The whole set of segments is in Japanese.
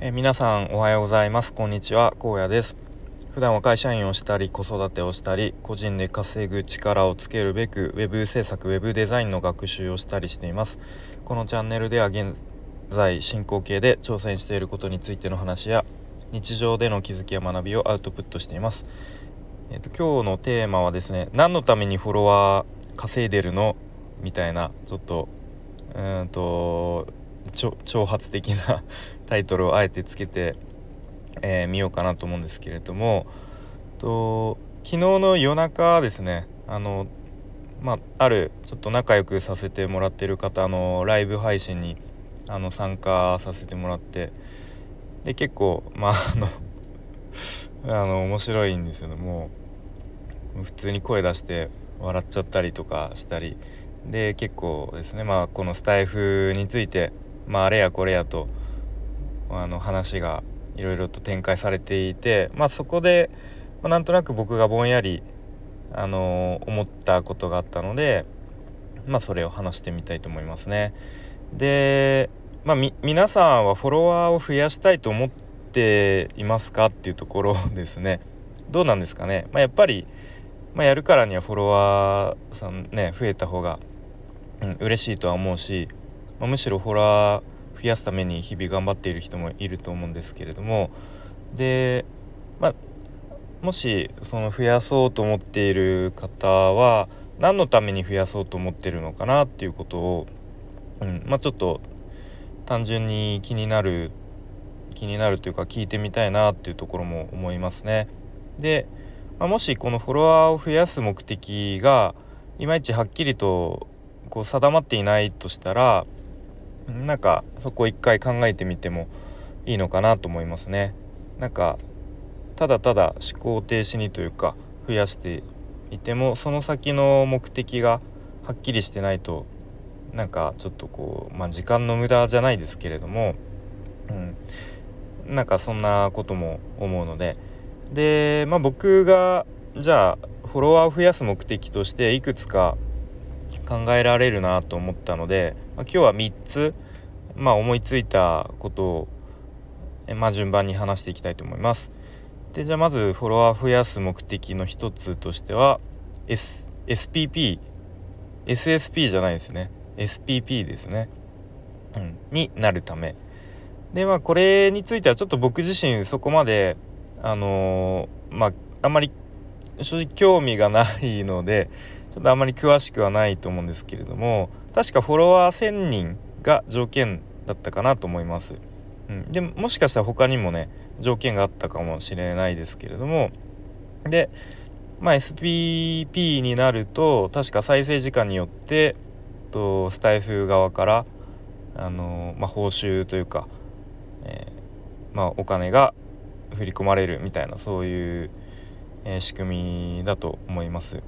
え皆さんおはようございます。こんにちは。荒野です。普段は会社員をしたり子育てをしたり個人で稼ぐ力をつけるべく web 制作 web デザインの学習をしたりしています。このチャンネルでは現在進行形で挑戦していることについての話や日常での気づきや学びをアウトプットしています。えっ、と今日のテーマはですね何のためにフォロワー稼いでるの？みたいなちょっとうんと挑発的なタイトルをあえてつけてみ、えー、ようかなと思うんですけれどもと昨日の夜中ですねあのまあ、あるちょっと仲良くさせてもらってる方のライブ配信にあの参加させてもらってで結構まああの あの面白いんですよね。も普通に声出して笑っちゃったりとかしたりで結構ですねまあこのスタイフについてまああれやこれやとあの話がいろいろと展開されていてまあそこで、まあ、なんとなく僕がぼんやりあの思ったことがあったのでまあそれを話してみたいと思いますね。でまあ皆さんはフォロワーを増やしたいと思っていますかっていうところですね。どうなんですかね。まあ、やっぱり、まあ、やるからにはフォロワーさんね増えた方が、うん、嬉しいとは思うしまあ、むしろフォロワー増やすために日々頑張っている人もいると思うんですけれどもで、まあ、もしその増やそうと思っている方は何のために増やそうと思ってるのかなっていうことを、うんまあ、ちょっと単純に気になる気になるというか聞いてみたいなっていうところも思いますね。で、まあ、もしこのフォロワーを増やす目的がいまいちはっきりとこう定まっていないとしたらなんかそこ一回考えてみてもいいのかなと思いますね。なんかただただ思考停止にというか増やしていてもその先の目的がはっきりしてないとなんかちょっとこう、まあ、時間の無駄じゃないですけれども、うん、なんかそんなことも思うのでで、まあ、僕がじゃあフォロワーを増やす目的としていくつか考えられるなと思ったので、今日は3つ、まあ、思いついたことを、まあ、順番に話していきたいと思います。でじゃあまずフォロワー増やす目的の一つとしては、S、SPP SSP じゃないですね。SPP ですね、うん、になるため。でまあこれについてはちょっと僕自身そこまであのー、まああんまり正直興味がないのでちょっとあんまり詳しくはないと思うんですけれども確かフォロワー1000人が条件だったかなと思います。うん、でもしかしたら他にもね条件があったかもしれないですけれどもで、まあ、SPP になると確か再生時間によってとスタイフ側からあの、まあ、報酬というか、えー、まあ、お金が振り込まれるみたいなそういう、えー、仕組みだと思います。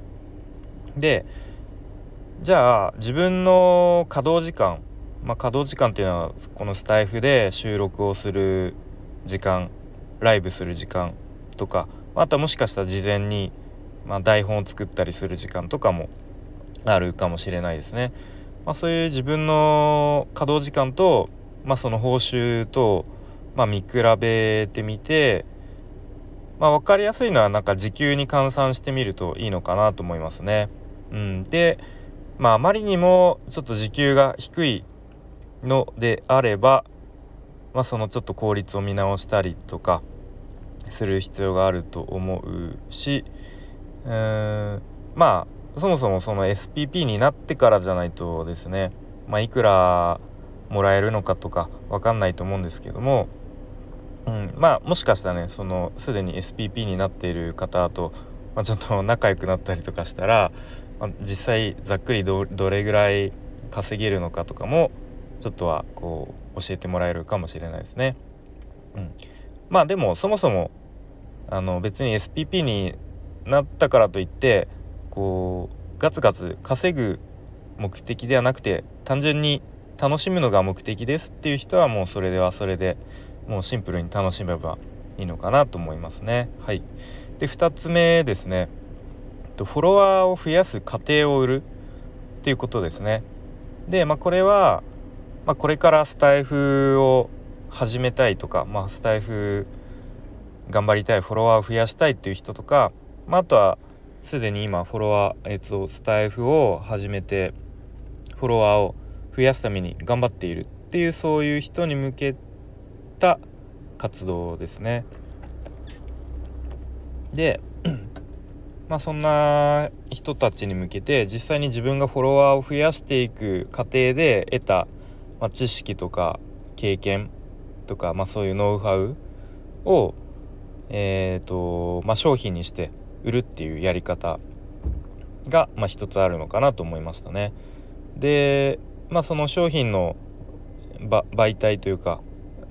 でじゃあ自分の稼働時間まあ、稼働時間っていうのはこのスタイフで収録をする時間ライブする時間とかあとはもしかしたら事前に、まあ、台本を作ったりする時間とかもあるかもしれないですね。まあ、そういう自分の稼働時間と、まあ、その報酬と、まあ、見比べてみて、まあ、分かりやすいのはなんか時給に換算してみるといいのかなと思いますね。うん、でまああまりにもちょっと時給が低いのであれば、まあ、そのちょっと効率を見直したりとかする必要があると思うしうーんまあそもそもその SPP になってからじゃないとですね、まあ、いくらもらえるのかとか分かんないと思うんですけども、うん、まあもしかしたらねそのすでに SPP になっている方と、まあ、ちょっと仲良くなったりとかしたら、まあ、実際ざっくりどれぐらい稼げるのかとかもちょっとはこう教えてもらえるかもしれないですね。うん、まあでもそもそもあの別に SPP になったからといってこうガツガツ稼ぐ目的ではなくて単純に楽しむのが目的ですっていう人はもうそれではそれでもうシンプルに楽しめばいいのかなと思いますね。はい、で2つ目ですねフォロワーを増やす過程を売るっていうことですね。で、まあ、これはまあ、これからスタイフを始めたいとか、まあ、スタイフ頑張りたいフォロワーを増やしたいっていう人とか、まあ、あとはすでに今フォロワー、えっと、スタイフを始めてフォロワーを増やすために頑張っているっていうそういう人に向けた活動ですね。でまあそんな人たちに向けて実際に自分がフォロワーを増やしていく過程で得た、まあ、知識とか経験とか、まあ、そういうノウハウを、えーとまあ、商品にして売るっていうやり方が、まあ、一つあるのかなと思いましたね。で、まあ、その商品の媒体というか、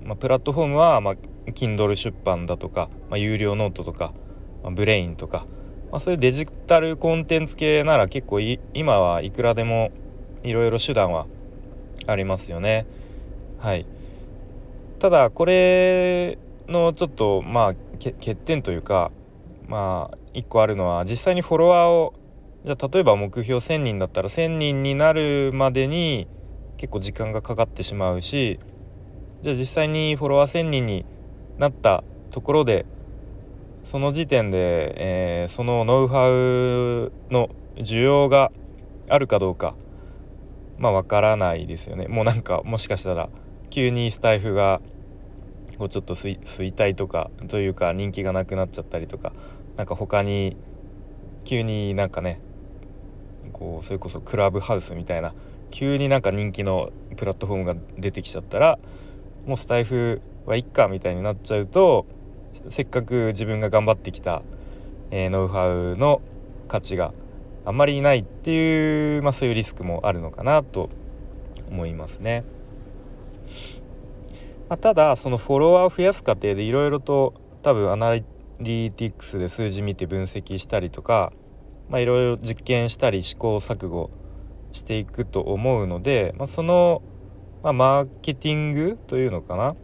まあ、プラットフォームは、まあ、Kindle 出版だとか、まあ、有料ノートとか、まあ、 Brain とか、まあ、そういうデジタルコンテンツ系なら結構今はいくらでもいろいろ手段はありますよね。はいただこれのちょっとまあ欠点というかまあ1個あるのは実際にフォロワーをじゃ例えば目標1,000人だったら1,000人になるまでに結構時間がかかってしまうしじゃあ実際にフォロワー1,000人になったところでその時点で、えー、そのノウハウの需要があるかどうかまあわからないですよね。もうなんかもしかしたら急にスタイフがこうちょっと衰退とかというか人気がなくなっちゃったりとかなんか他に急になんかねこうそれこそクラブハウスみたいな急になんか人気のプラットフォームが出てきちゃったらもうスタイフはいっかみたいになっちゃうとせっかく自分が頑張ってきた、えー、ノウハウの価値があんまりないっていう、まあ、そういうリスクもあるのかなと思いますね。まあ、ただそのフォロワーを増やす過程でいろいろと多分アナリティクスで数字見て分析したりとかいろいろ実験したり試行錯誤していくと思うので、まあ、その、まあ、マーケティングというのかな、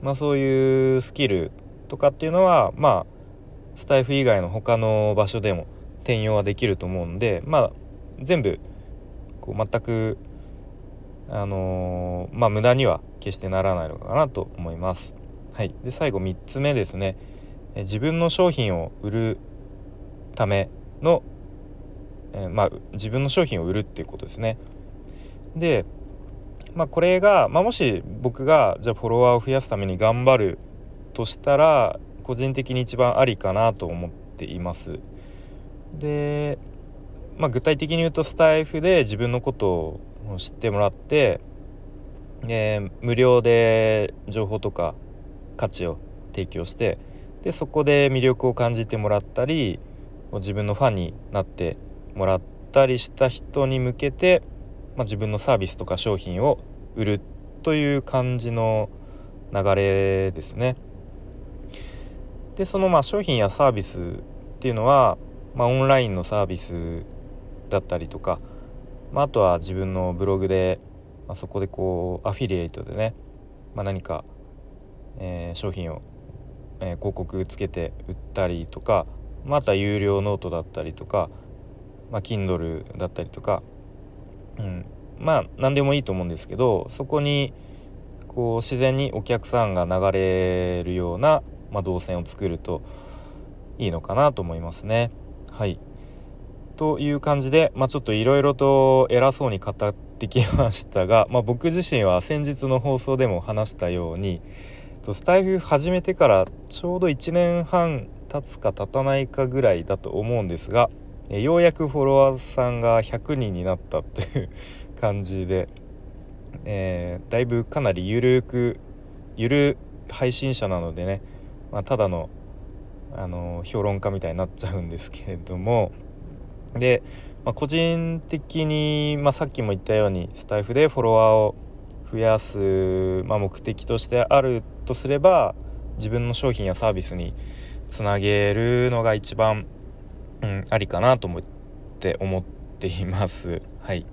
まあ、そういうスキルとかっていうのはまあスタイフ以外の他の場所でも転用はできると思うんでまあ全部こう全くあのー、まあ無駄には決してならないのかなと思います。はい、で最後3つ目ですね自分の商品を売るための、えー、まあ、自分の商品を売るっていうことですね。で、まあ、これが、まあ、もし僕がじゃあフォロワーを増やすために頑張るとしたら個人的に一番ありかなと思っています。で、まあ、具体的に言うとスタイフで自分のことを知ってもらって、えー、無料で情報とか価値を提供してでそこで魅力を感じてもらったり自分のファンになってもらったりした人に向けて、まあ、自分のサービスとか商品を売るという感じの流れですね。でそのまあ商品やサービスっていうのは、まあ、オンラインのサービスだったりとか、まあ、あとは自分のブログで、まあ、そこでこうアフィリエイトでね、まあ、何か、えー、商品を、えー、広告つけて売ったりとかまた有料ノートだったりとか、まあ、Kindle だったりとか、うん、まあ何でもいいと思うんですけどそこにこう自然にお客さんが流れるような、まあ、動線を作るといいのかなと思いますね。はいという感じで、まあ、ちょっといろいろと偉そうに語ってきましたが、まあ、僕自身は先日の放送でも話したようにスタイフ始めてからちょうど1年半経つか経たないかぐらいだと思うんですがようやくフォロワーさんが100人になったという感じで、えー、だいぶかなりゆるくゆる配信者なのでね、まあ、ただのあの評論家みたいになっちゃうんですけれどもで、まあ、個人的に、まあ、さっきも言ったようにスタイフでフォロワーを増やす、まあ、目的としてあるとすれば自分の商品やサービスにつなげるのが一番、うん、ありかなと思って思っています。はい、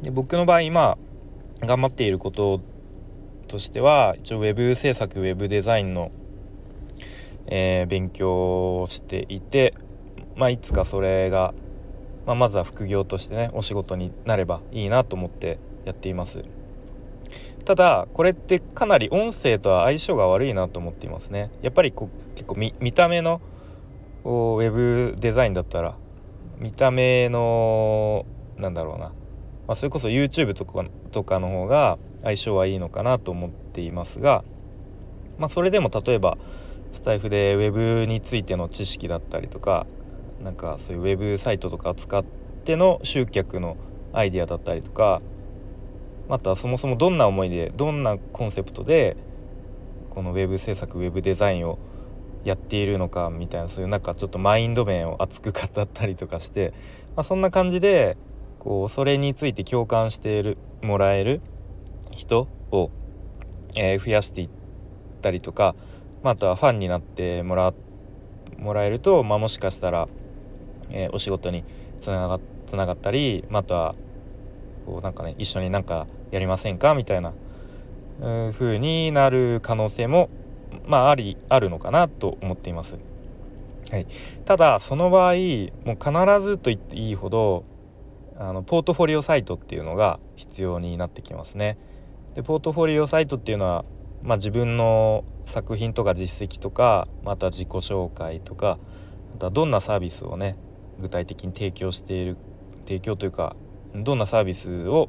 で僕の場合今頑張っていることとしては一応 web 制作 web デザインの、えー、勉強をしていて、まあ、いつかそれが、まあ、まずは副業としてねお仕事になればいいなと思ってやっています。ただこれってかなり音声とは相性が悪いなと思っていますねやっぱりこう結構見た目のウェブデザインだったら見た目のなんだろうな、まあ、それこそ YouTube とかとかの方が相性はいいのかなと思っていますが、まあ、それでも例えばスタイフで Web についての知識だったりとかなんかそういう Web サイトとか使っての集客のアイディアだったりとかまたそもそもどんな思いでどんなコンセプトでこの Web 制作 Web デザインをやっているのかみたいなそういうなんかちょっとマインド面を熱く語ったりとかして、まあ、そんな感じでこうそれについて共感しているもらえる人を、えー、増やしていったりとか、まあ、あとはファンになってもらもらえると、まあ、もしかしたら、えー、お仕事につながつながったり、まあ、あとはこうなんかね一緒になんかやりませんか？みたいな風になる可能性もまあありあるのかなと思っています。はい、ただその場合もう必ずと言っていいほどあのポートフォリオサイトっていうのが必要になってきますね。でポートフォリオサイトっていうのは、まあ、自分の作品とか実績とかまた自己紹介とかあとはどんなサービスをね具体的に提供している提供というかどんなサービスを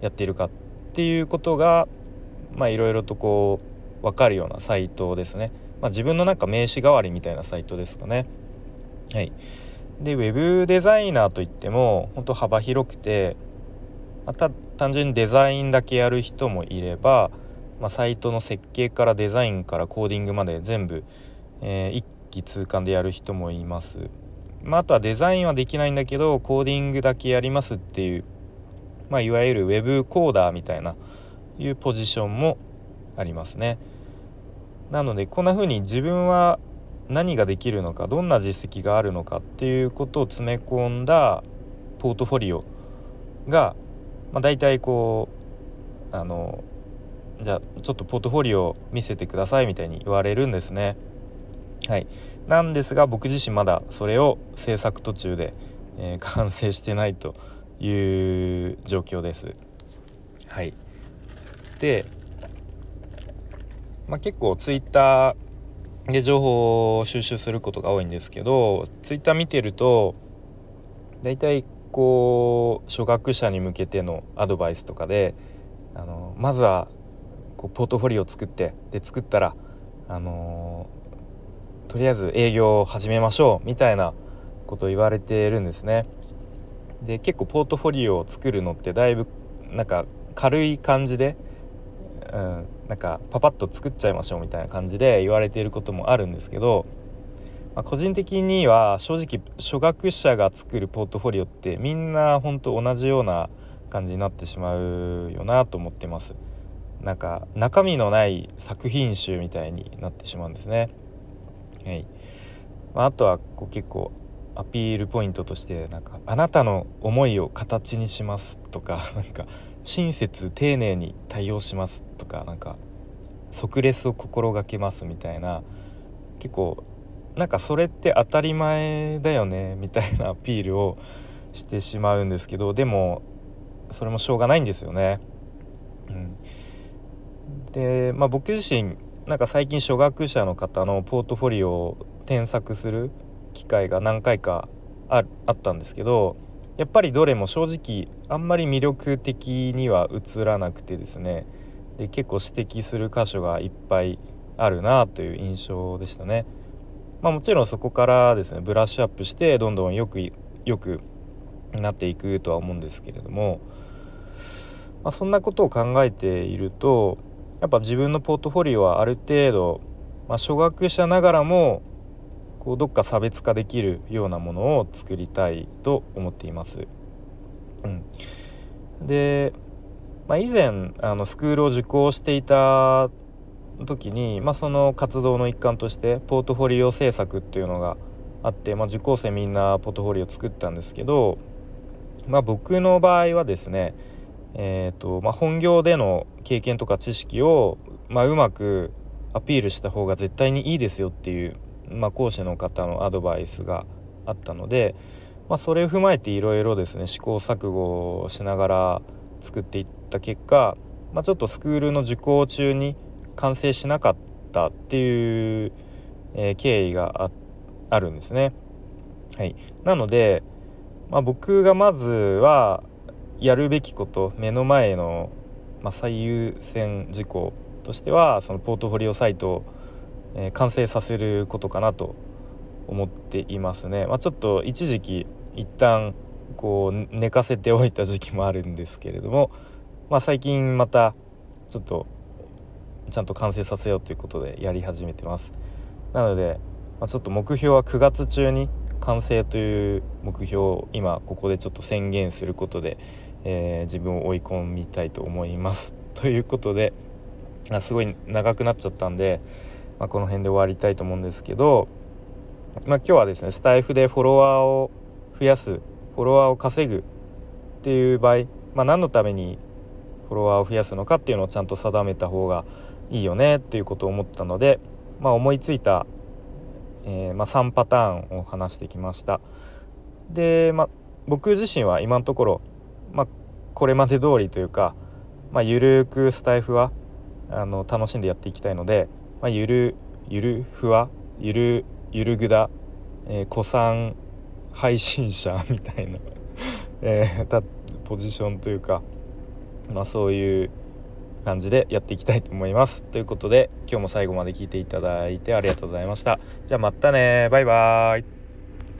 やっているかっていうことがいろいろとこう分かるようなサイトですね。まあ、自分のなんか名刺代わりみたいなサイトですかね。はい、でウェブデザイナーといっても本当幅広くて、また単純にデザインだけやる人もいれば、まあ、サイトの設計からデザインからコーディングまで全部、えー、一気通貫でやる人もいます。まあ、あとはデザインはできないんだけどコーディングだけやりますっていう、まあ、いわゆる Web コーダーみたいないうポジションもありますね。なのでこんな風に自分は何ができるのかどんな実績があるのかっていうことを詰め込んだポートフォリオが、まあ、大体こうあのじゃあちょっとポートフォリオ見せてくださいみたいに言われるんですね。はい、なんですが僕自身まだそれを制作途中で、えー、完成してないという状況です。はい、で、まあ、結構ツイッターで情報を収集することが多いんですけどツイッター見てると大体こう初学者に向けてのアドバイスとかであのまずはこうポートフォリオを作ってで作ったらあのとりあえず営業を始めましょうみたいなことを言われてるんですね。で結構ポートフォリオを作るのってだいぶなんか軽い感じでうん、なんかパパッと作っちゃいましょうみたいな感じで言われていることもあるんですけど、まあ、個人的には正直初学者が作るポートフォリオってみんな本当同じような感じになってしまうよなと思ってます。なんか中身のない作品集みたいになってしまうんですね。はいまあ、あとはこう結構アピールポイントとしてなんか「あなたの思いを形にします」とか なんか親切丁寧に対応しますとかなんか即レスを心がけますみたいな結構なんかそれって当たり前だよねみたいなアピールをしてしまうんですけどでもそれもしょうがないんですよね。うん、で、まあ、僕自身なんか最近初学者の方のポートフォリオを添削する機会が何回かあったんですけどやっぱりどれも正直あんまり魅力的には映らなくてですねで結構指摘する箇所がいっぱいあるなという印象でしたね。まあ、もちろんそこからですねブラッシュアップしてどんどんよくよくなっていくとは思うんですけれども、まあ、そんなことを考えているとやっぱ自分のポートフォリオはある程度、まあ、初学者ながらもこうどっか差別化できるようなものを作りたいと思っています。うん、で、まあ、以前あのスクールを受講していた時に、まあ、その活動の一環としてポートフォリオ制作っていうのがあって、まあ、受講生みんなポートフォリオ作ったんですけど、まあ、僕の場合はですねえーとまあ、本業での経験とか知識を、まあ、うまくアピールした方が絶対にいいですよっていうまあ、講師の方のアドバイスがあったので、まあ、それを踏まえていろいろですね試行錯誤をしながら作っていった結果、まあ、ちょっとスクールの受講中に完成しなかったっていう、えー、経緯があるんですね。はい、なので、まあ、僕がまずはやるべきこと目の前の、まあ、最優先事項としてはそのポートフォリオサイトを、えー、完成させることかなと思っていますね。まあ、ちょっと一時期一旦こう寝かせておいた時期もあるんですけれども、まあ、最近またちょっとちゃんと完成させようということでやり始めてます。なので、まあ、ちょっと目標は9月中に完成という目標を今ここでちょっと宣言することで、えー、自分を追い込みたいと思います。ということであすごい長くなっちゃったんで、まあ、この辺で終わりたいと思うんですけど、まあ、今日はですねスタイフでフォロワーを増やすフォロワーを稼ぐっていう場合、まあ、何のためにフォロワーを増やすのかっていうのをちゃんと定めた方がいいよねっていうことを思ったので、まあ、思いついた、えー、まあ、3パターンを話してきました。で、まあ、僕自身は今のところ、まあ、これまで通りというか、まあ、ゆるくスタイフはあの楽しんでやっていきたいので、まあ、ゆるゆるふわゆるゆるぐだ、えー、古参配信者 みたいなえー、ポジションというか、まあ、そういう感じでやっていきたいと思います。ということで今日も最後まで聞いていただいてありがとうございました。じゃあまたねバイバーイ